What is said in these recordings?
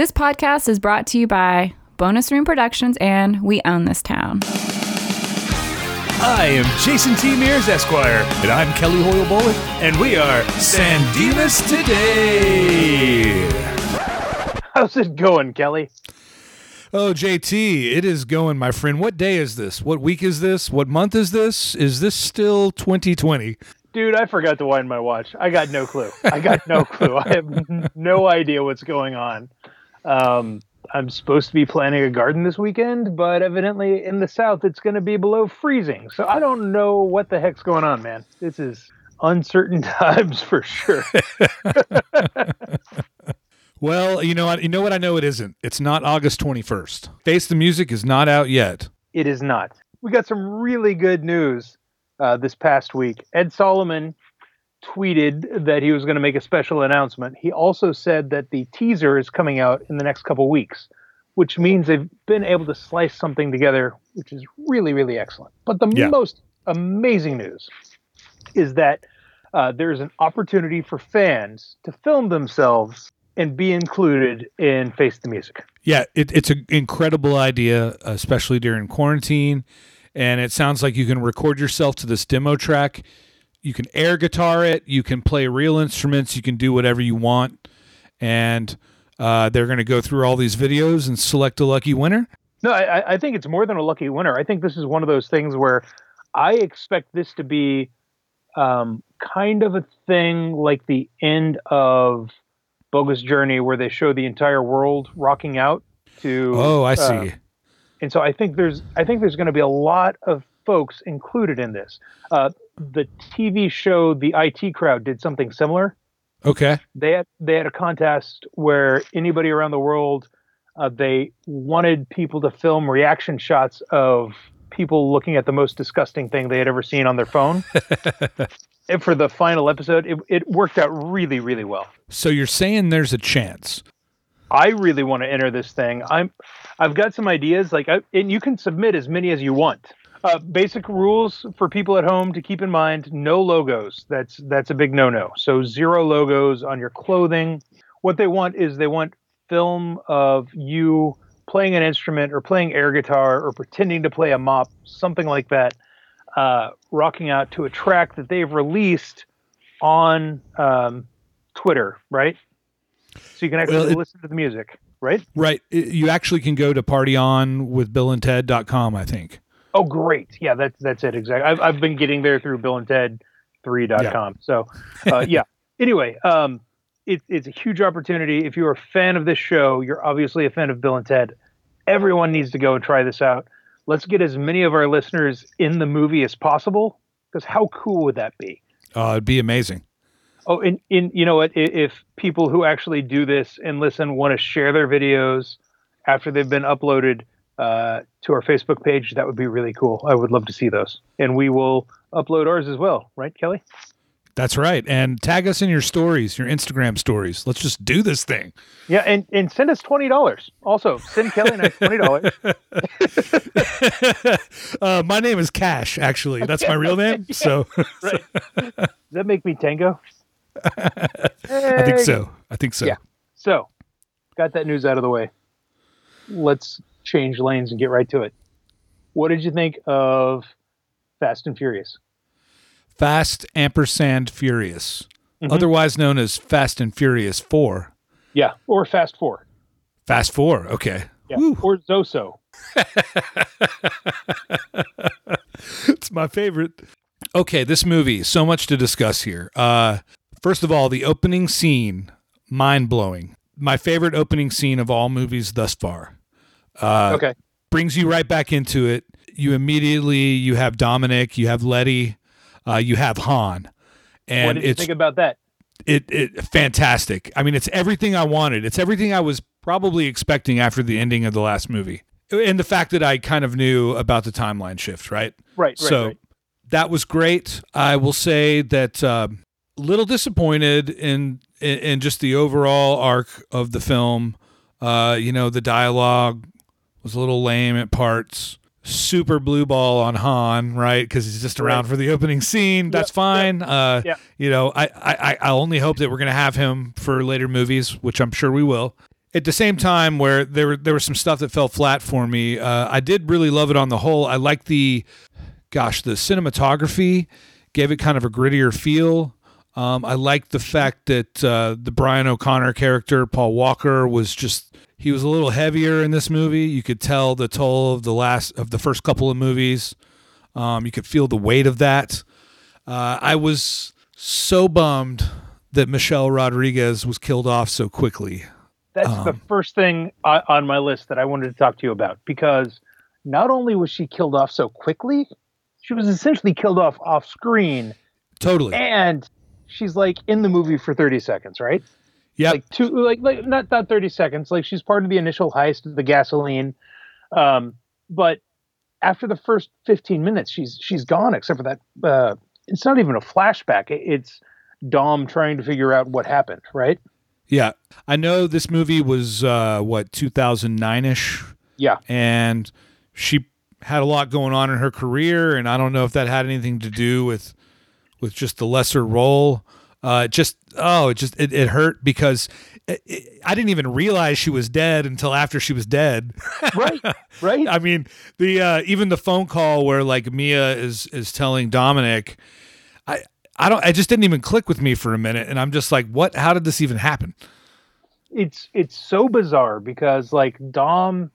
This podcast is brought to you by Bonus Room Productions and We Own This Town. I am Jason T. Mears, Esquire, and I'm Kelly Hoyle Bullock, and we are San Dimas Today. How's it going, Kelly? Oh, JT, it is going, my friend. What day is this? What week is this? What month is this? Is this still 2020? Dude, I forgot to wind my watch. I got no clue. I got no clue. I have no idea what's going on. Um, I'm supposed to be planting a garden this weekend, but evidently in the south it's going to be below freezing. So I don't know what the heck's going on, man. This is uncertain times for sure. Well, you know what? You know what? I know it isn't. It's not August 21st. Face the Music is not out yet. it is not. We got some really good news uh, this past week. Ed Solomon tweeted that he was going to make a special announcement. He also said that the teaser is coming out in the next couple weeks, which means they've been able to slice something together, which is really, really excellent. But the Yeah. most amazing news is that uh, there's an opportunity for fans to film themselves and be included in Face the Music. Yeah, it, it's an incredible idea, especially during quarantine. And it sounds like you can record yourself to this demo track. You can air guitar it. You can play real instruments. You can do whatever you want. And uh, they're going to go through all these videos and select a lucky winner. No, I, I think it's more than a lucky winner. I think this is one of those things where I expect this to be um, kind of a thing like the end of Bogus Journey, where they show the entire world rocking out to. Oh, I uh, see. and so I think there's I think there's going to be a lot of folks included in this. Uh, the TV show The IT Crowd did something similar okay. they had they had a contest where anybody around the world uh, they wanted people to film reaction shots of people looking at the most disgusting thing they had ever seen on their phone. and for the final episode, it, it worked out really, really well. So you're saying there's a chance. I really want to enter this thing. I'm, I've got some ideas. Like, I, and you can submit as many as you want. Uh, basic rules for people at home to keep in mind: no logos. That's that's a big no-no. So zero logos on your clothing. What they want is they want film of you playing an instrument or playing air guitar or pretending to play a mop, something like that, uh, rocking out to a track that they've released on um, Twitter, right? So you can actually Well, it- listen to the music, right? Right. You actually can go to partyonwithbillandted.com, I think. Oh, great! Yeah, that's that's it exactly. I've I've been getting there through BillandTed3.com. So, uh, yeah. Anyway, um, it, it's a huge opportunity. If you're a fan of this show, you're obviously a fan of Bill and Ted. Everyone needs to go and try this out. Let's get as many of our listeners in the movie as possible. Because how cool would that be? Uh, it'd be amazing. Oh, and, and you know what? If people who actually do this and listen want to share their videos after they've been uploaded uh, to our Facebook page, that would be really cool. I would love to see those. And we will upload ours as well, right, Kelly? That's right. And tag us in your stories, your Instagram stories. Let's just do this thing. Yeah, and, and send us twenty dollars. Also, send Kelly and I twenty dollars. uh, my name is Cash, actually. That's my real name. So Right. Does that make me tango? I think so. I think so. Yeah. So, got that news out of the way. Let's change lanes and get right to it. What did you think of Fast and Furious? Fast ampersand furious, Mhm. otherwise known as Fast and Furious 4. Yeah, or Fast Four. Fast 4. Okay. Yeah, Woo. or Zoso. it's my favorite. Okay, this movie, so much to discuss here. Uh, first of all, the opening scene, mind blowing. My favorite opening scene of all movies thus far. Uh, Okay. brings you right back into it. You immediately you have Dominic, you have Letty, uh, you have Han, and what did you think about that? it, it fantastic. I mean, it's everything I wanted. It's everything I was probably expecting after the ending of the last movie, and the fact that I kind of knew about the timeline shift, right? Right, right, so right. that was great. I will say that uh, little disappointed in, in in just the overall arc of the film. Uh, you know, the dialogue was a little lame at parts. Super blue ball on Han, right? Because he's just around Right. for the opening scene. That's Yep, yep, fine. Uh, yep. You know, I, I I- only hope that we're gonna have him for later movies, which I'm sure we will. at the same time where there were there was some stuff that fell flat for me. Uh, I did really love it on the whole. I like the, gosh, the cinematography gave it kind of a grittier feel. Um, I liked the fact that uh, the Brian O'Connor character, Paul Walker, was just he was a little heavier in this movie. You could tell the toll of the last of the first couple of movies. Um, you could feel the weight of that. Uh, I was so bummed that Michelle Rodriguez was killed off so quickly. That's the Um, first thing on on my list that I wanted to talk to you about because not only was she killed off so quickly, she was essentially killed off off screen, Totally. and she's like in the movie for thirty seconds, right? Yeah. Like two, like like not not thirty seconds. Like she's part of the initial heist of the gasoline, um, but after the first fifteen minutes, she's she's gone. Except for that, uh, it's not even a flashback. It's Dom trying to figure out what happened, right? yeah. I know this movie was uh, what 2009 ish. Yeah. and she had a lot going on in her career and i don't know if that had anything to do with with just the lesser role. Uh just oh it just it, it hurt because it, it- i didn't even realize she was dead until after she was dead. Right, right. i mean the uh even the phone call where like mia is is telling dominic i i don't i just didn't even click with me for a minute. And i'm just like what how did this even happen? It's it's so bizarre because like Dom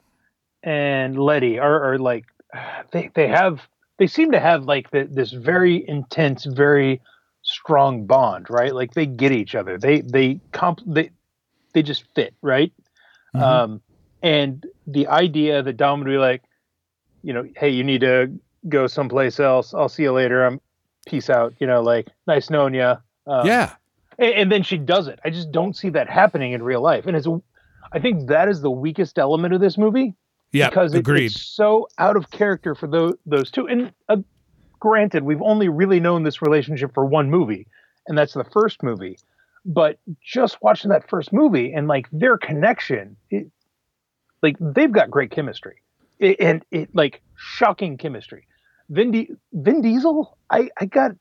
and Letty are, are like they they have they seem to have like the, this very intense, very strong bond, right? Like they get each other. They they comp they they just fit, right? Mhm. Um, and the idea that Dom would be like, you know, hey, you need to go someplace else. I'll see you later. I'm peace out. You know, like nice knowing you. Um, yeah and, and then she does it. I just don't see that happening in real life. And it's, I think that is the weakest element of this movie yeah because it- it's so out of character for those those two. And uh, granted, we've only really known this relationship for one movie, and that's the first movie. But just watching that first movie and like their connection, it, like they've got great chemistry, it, and it like shocking chemistry. Vin, Di- Vin Diesel, I I got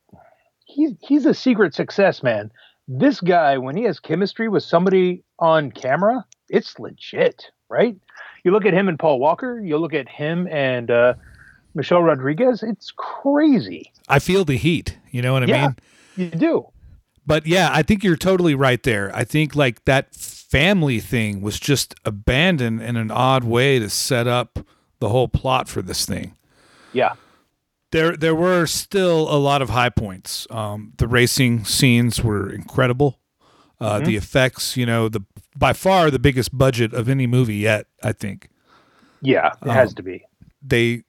he's he's a secret success man. This guy, when he has chemistry with somebody on camera, it's legit, right? You look at him and Paul Walker, you look at him and uh, Michelle Rodriguez, it's crazy. i feel the heat you know what i Yeah. mean You do. But yeah, I think you're totally right there. I think like that family thing was just abandoned in an odd way to set up the whole plot for this thing. Yeah. There there were still a lot of high points. Um, the racing scenes were incredible. Uh, The effects, you know, the by far the biggest budget of any movie yet. I think Yeah, it has to be. they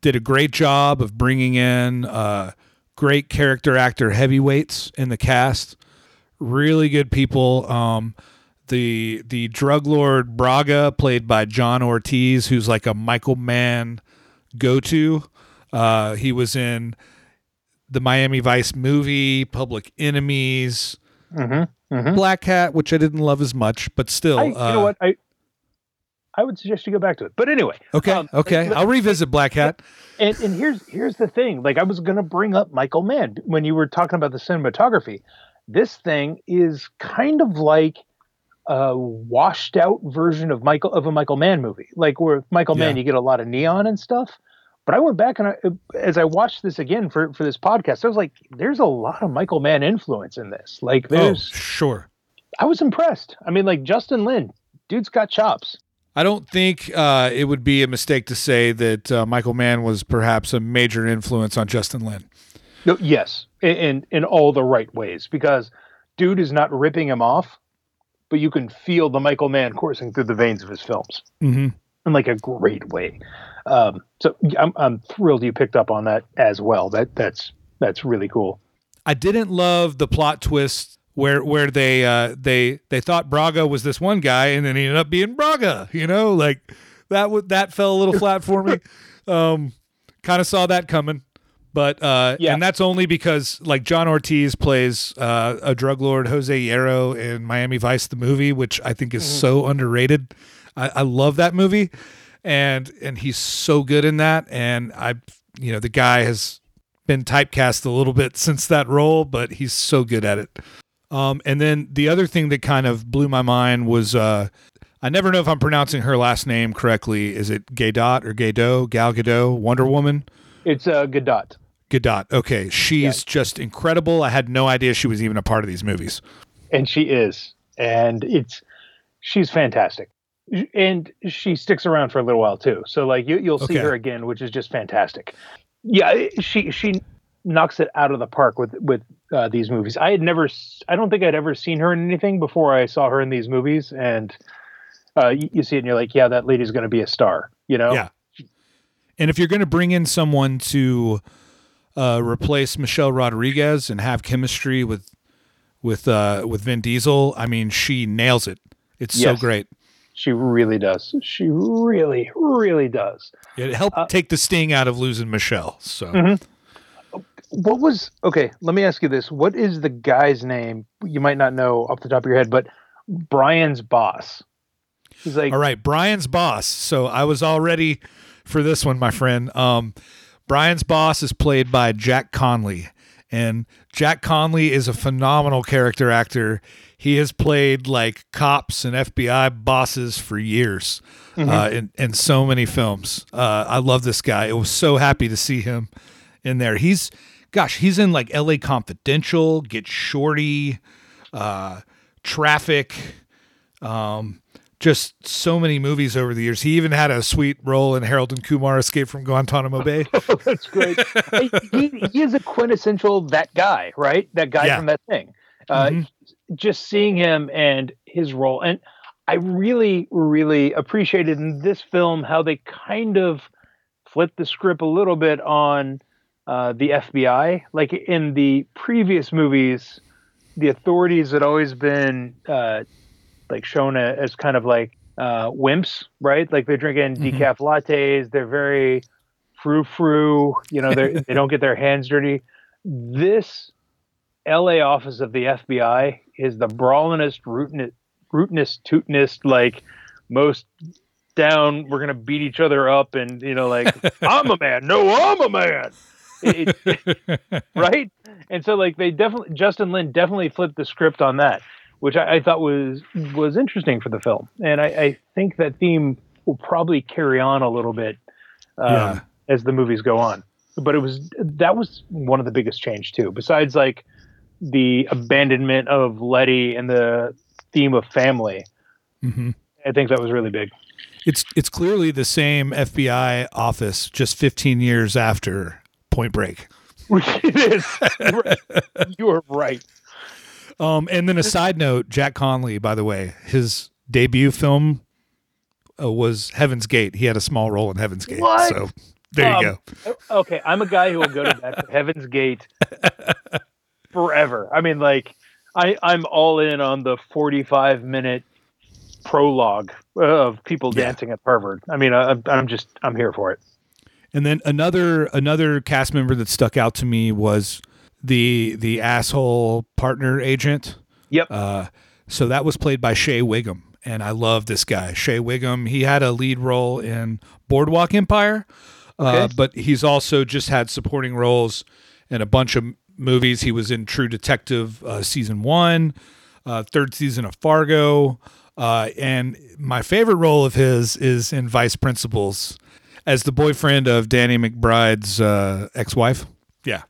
did a great job of bringing in uh, great character actor heavyweights in the cast. Really good people. Um, the the drug lord Braga, played by John Ortiz, who's like a Michael Mann go to. Uh, he was in the Miami Vice movie, Public Enemies, Mm-hmm. Mm-hmm. Black Hat, which I didn't love as much, but still. I, you uh, know what? I I would suggest you go back to it. But anyway, Okay, Um, okay, but- I'll revisit Black Hat. and and here's here's the thing. Like I was gonna bring up Michael Mann when you were talking about the cinematography. This thing is kind of like a washed out version of Michael of a Michael Mann movie. Like where with Michael Mann you get a lot of neon and stuff. But I went back and I, as I watched this again for for this podcast, I was like, there's a lot of Michael Mann influence in this. Like Oh, there's sure. I was impressed. I mean, like Justin Lin, dude's got chops. I don't think uh, it would be a mistake to say that uh, Michael Mann was perhaps a major influence on Justin Lin. No, yes, in, in in all the right ways because dude is not ripping him off, but you can feel the Michael Mann coursing through the veins of his films Mm-hmm. in like a great way. Um, so I'm I'm thrilled you picked up on that as well. That that's that's really cool. I didn't love the plot twist where where they uh, they they thought Braga was this one guy and then he ended up being Braga. You know, like that would that fell a little flat for me. Um, kind of saw that coming. But uh, Yeah. and that's only because like John Ortiz plays uh, a drug lord Jose Yero in Miami Vice the movie, which I think is so underrated. I, I love that movie, and and he's so good in that. And I, you know, the guy has been typecast a little bit since that role, but he's so good at it. Um, and then the other thing that kind of blew my mind was uh, I never know if I'm pronouncing her last name correctly. Is it Gadot or Gadot? Gal Gadot, Wonder Woman? It's uh, Gadot. Gadot. Okay, she's just incredible. I had no idea she was even a part of these movies. and she is and it's she's fantastic and she sticks around for a little while too so like you, you'll see Okay. her again which is just fantastic yeah she she knocks it out of the park with with uh, these movies i had never i don't think i'd ever seen her in anything before i saw her in these movies and uh, you, you see it and you're like yeah that lady's going to be a star you know Yeah. And if you're going to bring in someone to uh, replace Michelle Rodriguez and have chemistry with with uh, with Vin Diesel, I mean, she nails it. It's so great. She really does she really really does It helped Uh, take the sting out of losing Michelle. So Mhm. What was okay? Let me ask you this: What is the guy's name? You might not know off the top of your head, but Brian's boss. He's like, All right, Brian's boss. So I was all ready for this one, my friend. Um, Brian's boss is played by Jack Conley, and Jack Conley is a phenomenal character actor. He has played like cops and FBI bosses for years uh, in in so many films. Uh, I love this guy. I was so happy to see him in there. He's, gosh, he's in like L.A. Confidential, Get Shorty, uh, Traffic um, just so many movies over the years. He even had a sweet role in Harold and Kumar Escape from Guantanamo Bay. oh, "That's great." He, he is a quintessential that guy, right? That guy Yeah. from that thing. Uh, Mhm. Just seeing him and his role, and I really, really appreciated in this film how they kind of flipped the script a little bit on uh, the FBI. Like in the previous movies, the authorities had always been uh, like shown as kind of like uh, wimps, right? Like they're drinking Mhm. decaf lattes. They're very frou frou. You know, they they don't get their hands dirty. This L.A. office of the FBI is the brawlingest, rootinest, rootinest, tootinest, like most down. We're gonna beat each other up, and you know, like I'm a man. No, I'm a man. It- it- right? And so like they definitely Justin Lin definitely flipped the script on that, which I, I thought was was interesting for the film, and I, I think that theme will probably carry on a little bit um, Yeah. as the movies go on. But it was that was one of the biggest change too. Besides like the abandonment of Letty and the theme of family, hmm I think that was really big. It's it's clearly the same FBI office just 15 years after Point Break. it is. You are right. Um, and then a side note, Jack Conley, by the way, his debut film uh, was Heaven's Gate. He had a small role in Heaven's Gate. What? So there you Um, go. Okay, I'm a guy who will go to for Heaven's Gate forever. I mean, like, I I'm all in on the 45 minute prologue of people Yeah. dancing at Harvard. I mean, I, I'm- I'm just I'm here for it. And then another another cast member that stuck out to me was the the asshole partner agent. Yep. Uh, so that was played by Shea Whigham, and I love this guy, Shea Whigham. He had a lead role in Boardwalk Empire, uh, but he's also just had supporting roles in a bunch of movies. He was in True Detective uh, season one, uh, third season of Fargo, uh, and my favorite role of his is in Vice Principals as the boyfriend of Danny McBride's uh, ex-wife. Yeah,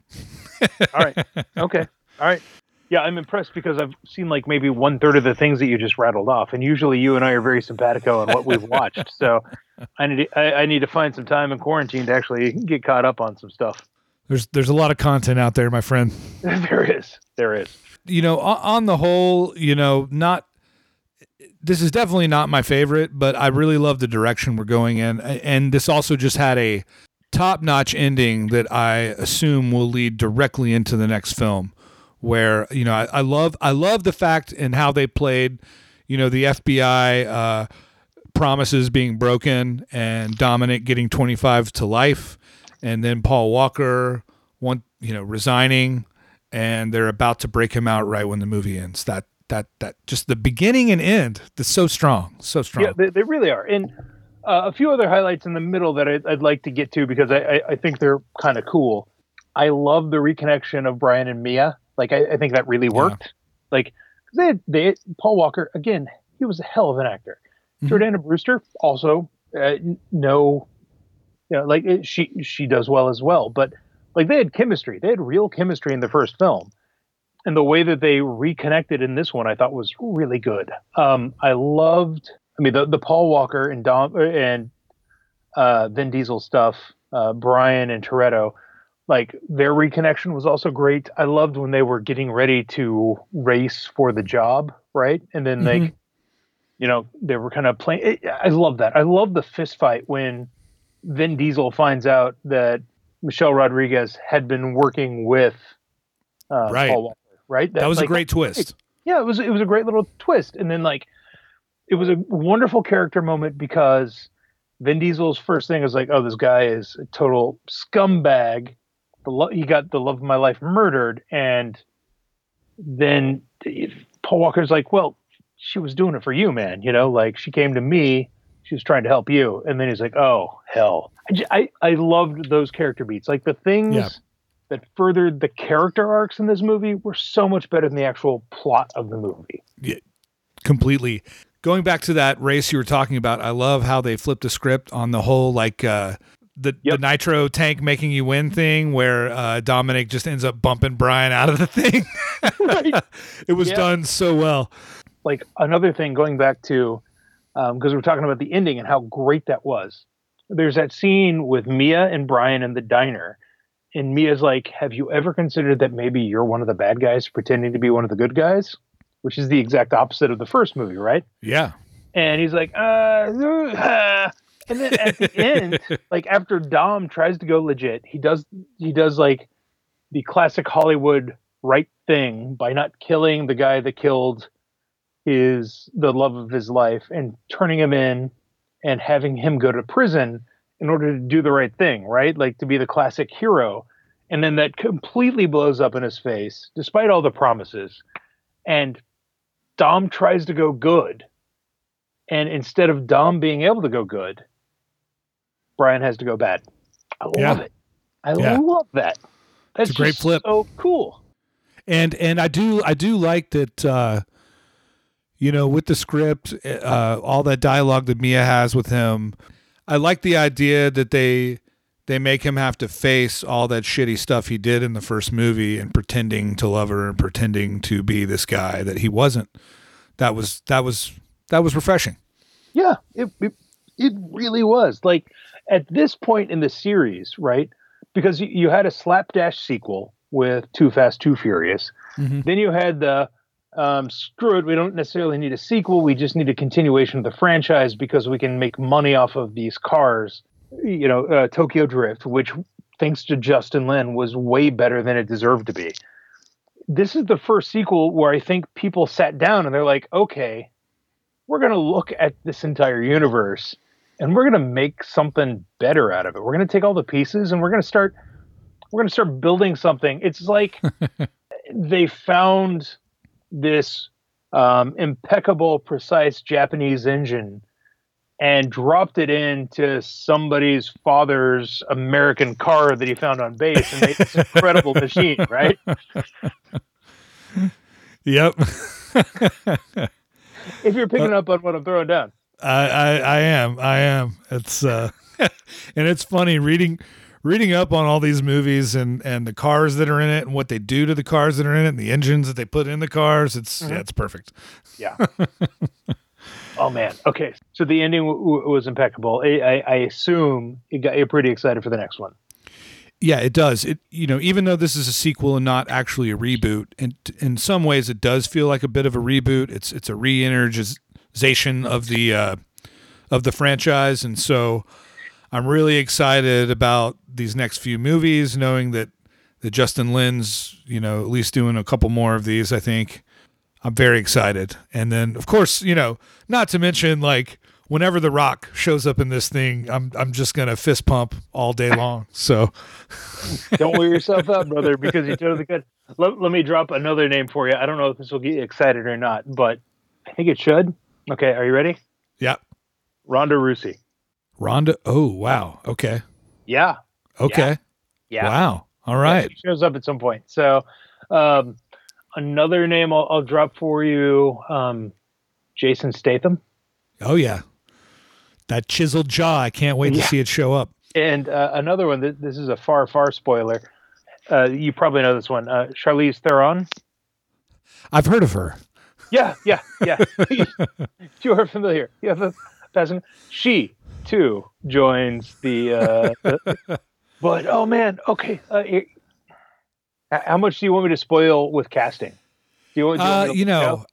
All right. Okay. All right. Yeah, I'm impressed because I've seen like maybe one third of the things that you just rattled off, and usually you and I are very simpatico on what we've watched. So I need to, I, I need to find some time in quarantine to actually get caught up on some stuff. there's there's a lot of content out there, my friend. there is. There is. you know, on, the whole, you know, not this is definitely not my favorite, but I really love the direction we're going in. And this also just had a top notch ending that I assume will lead directly into the next film. Where, you know, I, I love I love the fact and how they played, you know, the FBI uh, promises being broken and Dominic getting 25 to life and then Paul Walker one you know resigning and they're about to break him out right when the movie ends that that that just the beginning and end that's so strong so strong Yeah, they, they really are. And uh, a few other highlights in the middle that I'd, I'd like to get to because I, I, I think they're kind of cool. I love the reconnection of Brian and Mia. Like, I, I think that really worked. Like, they, they, Paul Walker, again, he was a hell of an actor. Mhm. Jordana Brewster also uh, no, you know, like it, she she does well as well. But like they had chemistry, they had real chemistry in the first film, and the way that they reconnected in this one, I thought was really good. Um, I loved. I mean, the the Paul Walker and Dom and uh, Vin Diesel stuff, uh, Brian and Toretto, like their reconnection was also great. I loved when they were getting ready to race for the job, right? And then like, Mhm. you know, they were kind of playing. It, I love that. I love the fist fight when Vin Diesel finds out that Michelle Rodriguez had been working with uh, Right. Paul Walker, right? That was like, a great twist. yeah, it was it was a great little twist, and then like it was a wonderful character moment because Vin Diesel's first thing is like, oh, this guy is a total scumbag. The lo- he got the love of my life murdered, and then Paul Walker's like, well, she was doing it for you, man. You know, like she came to me, she was trying to help you, and then he's like, oh hell, I I loved those character beats, like the things. Yeah. That furthered the character arcs in this movie were so much better than the actual plot of the movie. Yeah, completely. Going back to that race you were talking about, I love how they flipped the script on the whole like uh the, Yep. the nitro tank making you win thing where uh, Dominic just ends up bumping Brian out of the thing. Right. it was Yeah. done so well. like another thing going back to because we're talking about the ending and how great that was there's that scene with mia and brian in the diner and mia's like have you ever considered that maybe you're one of the bad guys pretending to be one of the good guys which is the exact opposite of the first movie right? Yeah. and he's like uh, uh and then at the end like after dom tries to go legit he does he does like the classic hollywood right thing by not killing the guy that killed his the love of his life and turning him in and having him go to prison in order to do the right thing right? Like to be the classic hero. And then that completely blows up in his face despite all the promises. And dom tries to go good and instead of Dom being able to go good, Brian has to go bad. I love Yeah. it. I Yeah. love that. That's a great just flip. So cool. and and I do I do like that uh you know with the script uh all that dialogue that Mia has with him I like the idea that they they make him have to face all that shitty stuff he did in the first movie and pretending to love her and pretending to be this guy that he wasn't that was that was that was refreshing Yeah, it, it it really was. Like at this point in the series, right? Because you, you had a slapdash sequel with Too Fast, Too Furious. Mhm. Then you had the um, screw it. We don't necessarily need a sequel. We just need a continuation of the franchise because we can make money off of these cars. You know, uh, Tokyo Drift, which thanks to Justin Lin was way better than it deserved to be. This is the first sequel where I think people sat down and they're like, okay, we're going to look at this entire universe and we're going to make something better out of it. We're going to take all the pieces and we're going to start we're going to start building something. It's like they found this um, impeccable, precise Japanese engine and dropped it into somebody's father's American car that he found on base and made this incredible machine, right? yep If you're picking up on what I'm throwing down. I, I I am I am it's uh and it's funny reading reading up on all these movies and and the cars that are in it and what they do to the cars that are in it and the engines that they put in the cars it's yeah it's perfect Yeah. oh man. Okay. So the ending w- w- was impeccable. I, I, I assume it got you pretty excited for the next one. yeah it does it you know even though this is a sequel and not actually a reboot and in some ways it does feel like a bit of a reboot it's it's a re-energization of the uh of the franchise and so I'm really excited about these next few movies knowing that that Justin Lin's, you know, at least doing a couple more of these, I think. I'm very excited. And then of course, you know, not to mention like whenever The Rock shows up in this thing, I'm I'm just gonna fist pump all day long. So Don't wear yourself out, brother, because you totally could. Let, let me drop another name for you. I don't know if this will get you excited or not, but I think it should. Okay. Are you ready? yeah. Ronda Rousey. Ronda. Oh wow. Okay. Yeah. Okay. Yeah. Wow. All right. She shows up at some point. So, um, another name I'll, I'll drop for you um, Jason Statham. Oh yeah. that chiseled jaw. I can't wait Yeah. to see it show up. And uh, another one. Th- this is a far, far spoiler. Uh, you probably know this one. Uh, Charlize Theron. I've heard of her. Yeah, yeah, yeah. you are familiar. You have a passing. She too joins the. Uh, the- but oh man, okay. Uh, how much do you want me to spoil with casting? Do you want? do Uh, want you know.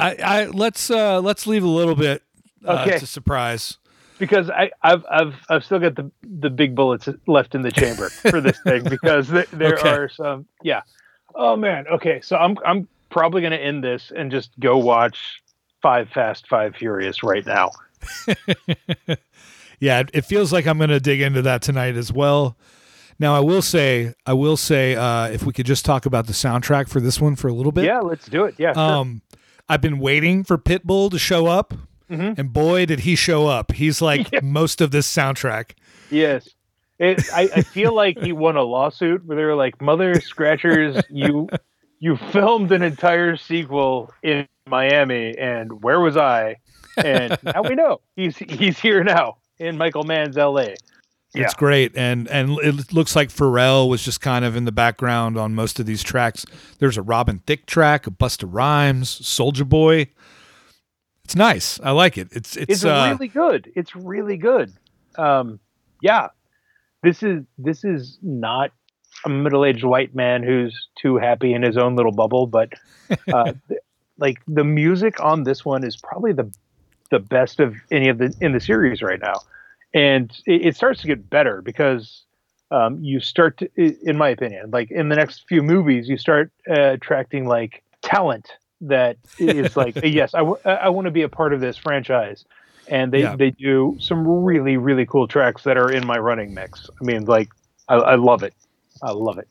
I, I let's uh let's leave a little bit uh, Okay. to surprise. because I, I've I've I've still got the the big bullets left in the chamber for this thing because th- there Okay. are some. Yeah. Oh man. Okay. So I'm I'm probably gonna end this and just go watch Five Fast Five Furious right now. Yeah, it feels like I'm going to dig into that tonight as well. Now, I will say, I will say, uh, if we could just talk about the soundtrack for this one for a little bit. Yeah. Let's do it. Yeah. sure. Um, I've been waiting for Pitbull to show up, Mhm. and boy, did he show up! He's like Yeah. most of this soundtrack. Yes. It, I, I feel like he won a lawsuit where they were like, "Mother Scratchers, you you filmed an entire sequel in Miami, and where was I?" And now we know he's he's here now in Michael Mann's L.A. Yeah. It's great, and and it looks like Pharrell was just kind of in the background on most of these tracks. There's a Robin Thicke track, a Busta Rhymes, Soulja Boy. It's nice. I like it. It's it's, It's uh, really good. It's really good. Um, yeah, this is this is not a middle-aged white man who's too happy in his own little bubble, but uh, th- like the music on this one is probably the the best of any of the in the series right now, and it, it starts to get better because um, you start to, in my opinion, like in the next few movies, you start uh, attracting like talent that is like, yes, I, w- I want to be a part of this franchise. And they, Yeah. they do some really, really cool tracks that are in my running mix. I mean, like, I, I love it. I love it.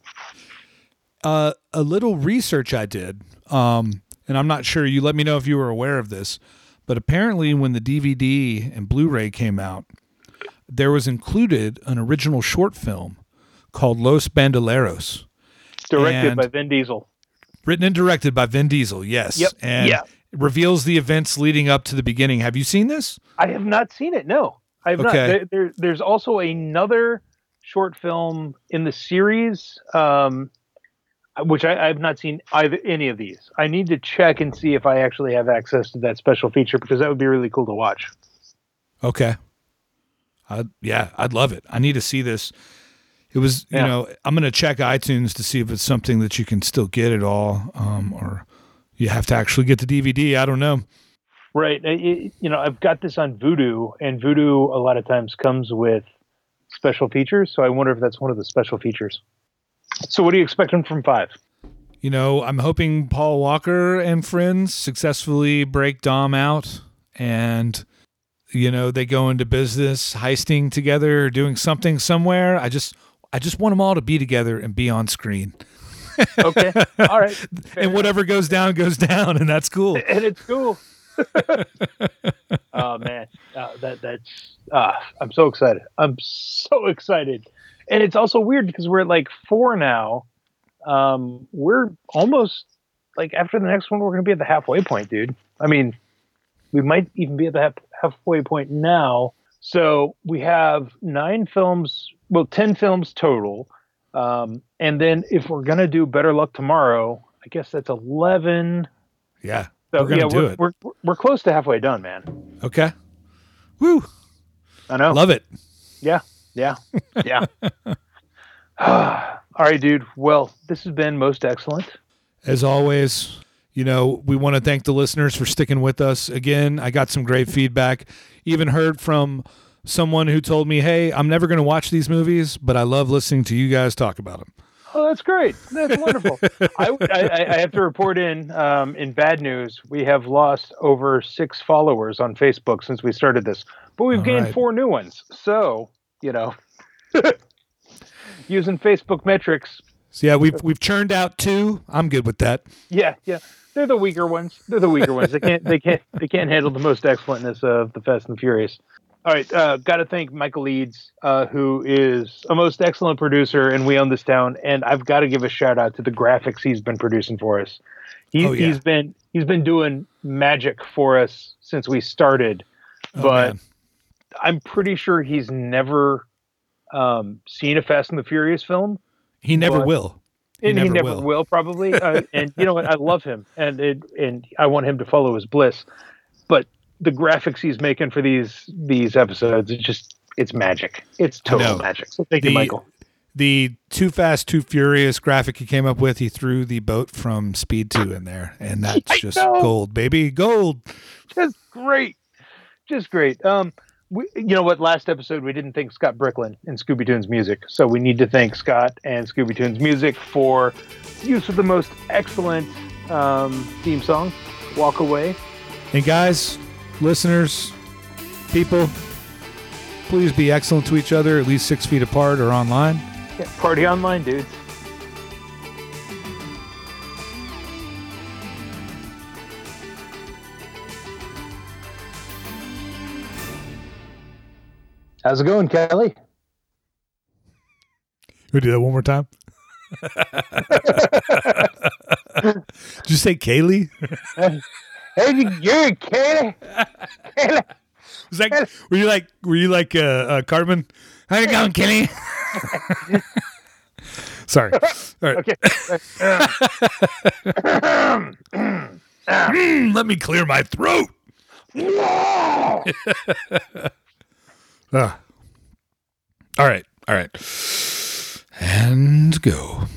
uh, a little research I did, um, and I'm not sure. You let me know if you were aware of this, but apparently, when the DVD and Blu-ray came out, there was included an original short film called Los Bandoleros, Directed by Vin Diesel. written and directed by Vin Diesel. Yes, Yep. and Yeah. it reveals the events leading up to the beginning. Have you seen this? I have not seen it. No, I have not. Okay. There, there, there's also another short film in the series, um, which I, I have not seen either any of these. I need to check and see if I actually have access to that special feature because that would be really cool to watch. Okay. I yeah, I'd love it. I need to see this. It was, you know, I'm going to check iTunes to see if it's something that you can still get at all, um, or you have to actually get the DVD. I don't know. Right. It- you know, I've got this on Vudu, and Vudu a lot of times comes with special features. So I wonder if that's one of the special features. So what are you expecting from five? You know, I'm hoping Paul Walker and friends successfully break Dom out and you know, they go into business heisting together or doing something somewhere. I just I just want them all to be together and be on screen. Okay. All right. Fair and whatever goes down goes down and that's cool. and it's cool. oh man, uh, that that's uh, I'm so excited. I'm so excited, and it's also weird because we're at like four now. Um, we're almost like after the next one, we're gonna be at the halfway point, dude. I mean, we might even be at the half, halfway point now. So we have nine films, well, ten films total. Um, and then if we're gonna do Better Luck Tomorrow, I guess that's eleven. Yeah. So We're yeah, do we're, it. we're we're close to halfway done, man. Okay. Woo. I know. Love it. Yeah, yeah, yeah. All right, dude. Well, this has been most excellent. As always, you know, we want to thank the listeners for sticking with us. Again, I got some great feedback. Even heard from someone who told me, "Hey, I'm never going to watch these movies, but I love listening to you guys talk about them." Oh, that's great. That's wonderful. I, I, I have to report in um, in bad news. We have lost over six followers on Facebook since we started this, but we've All gained right. four new ones. So you know, using Facebook metrics, So yeah, we've we've churned out two. I'm good with that. yeah, yeah. They're the weaker ones. They're the weaker ones. They can't. They can't. They can't handle the most excellentness of the Fast and the Furious. All right. Uh, Got to thank Michael Leeds, uh, who is a most excellent producer, and we own this town. And I've got to give a shout out to the graphics he's been producing for us. He, Oh, yeah. He's been he's been doing magic for us since we started. Oh, but man. I'm pretty sure he's never um, seen a Fast and the Furious film. He never But- will. He and he never never will. will, probably. Uh, and you know what? I love him, and it, and I want him to follow his bliss. But the graphics he's making for these these episodes, it's just it's magic. It's total know. magic. So thank you, Michael. The Too Fast, Too Furious graphic he came up with, he threw the boat from Speed 2 in there. And that's I just know. gold, baby. Gold. Just great, just great. Um, we, you know what? Last episode we didn't thank Scott Bricklin and Scooby Tunes music, so we need to thank Scott and Scooby Tunes music for use of the most excellent um, theme song, "Walk Away." And guys, listeners, people, please be excellent to each other, at least six feet apart or online. Yeah, party online, dudes. How's it going, Kelly? We do that one more time. Did you say Kaylee? Hey, you- you're Kelly. Kelly. Was that were you like were you like uh, uh Cartman? How you going, Kenny? Sorry. All right. Okay. Mm, let me clear my throat. Ah. All right. All right. And go.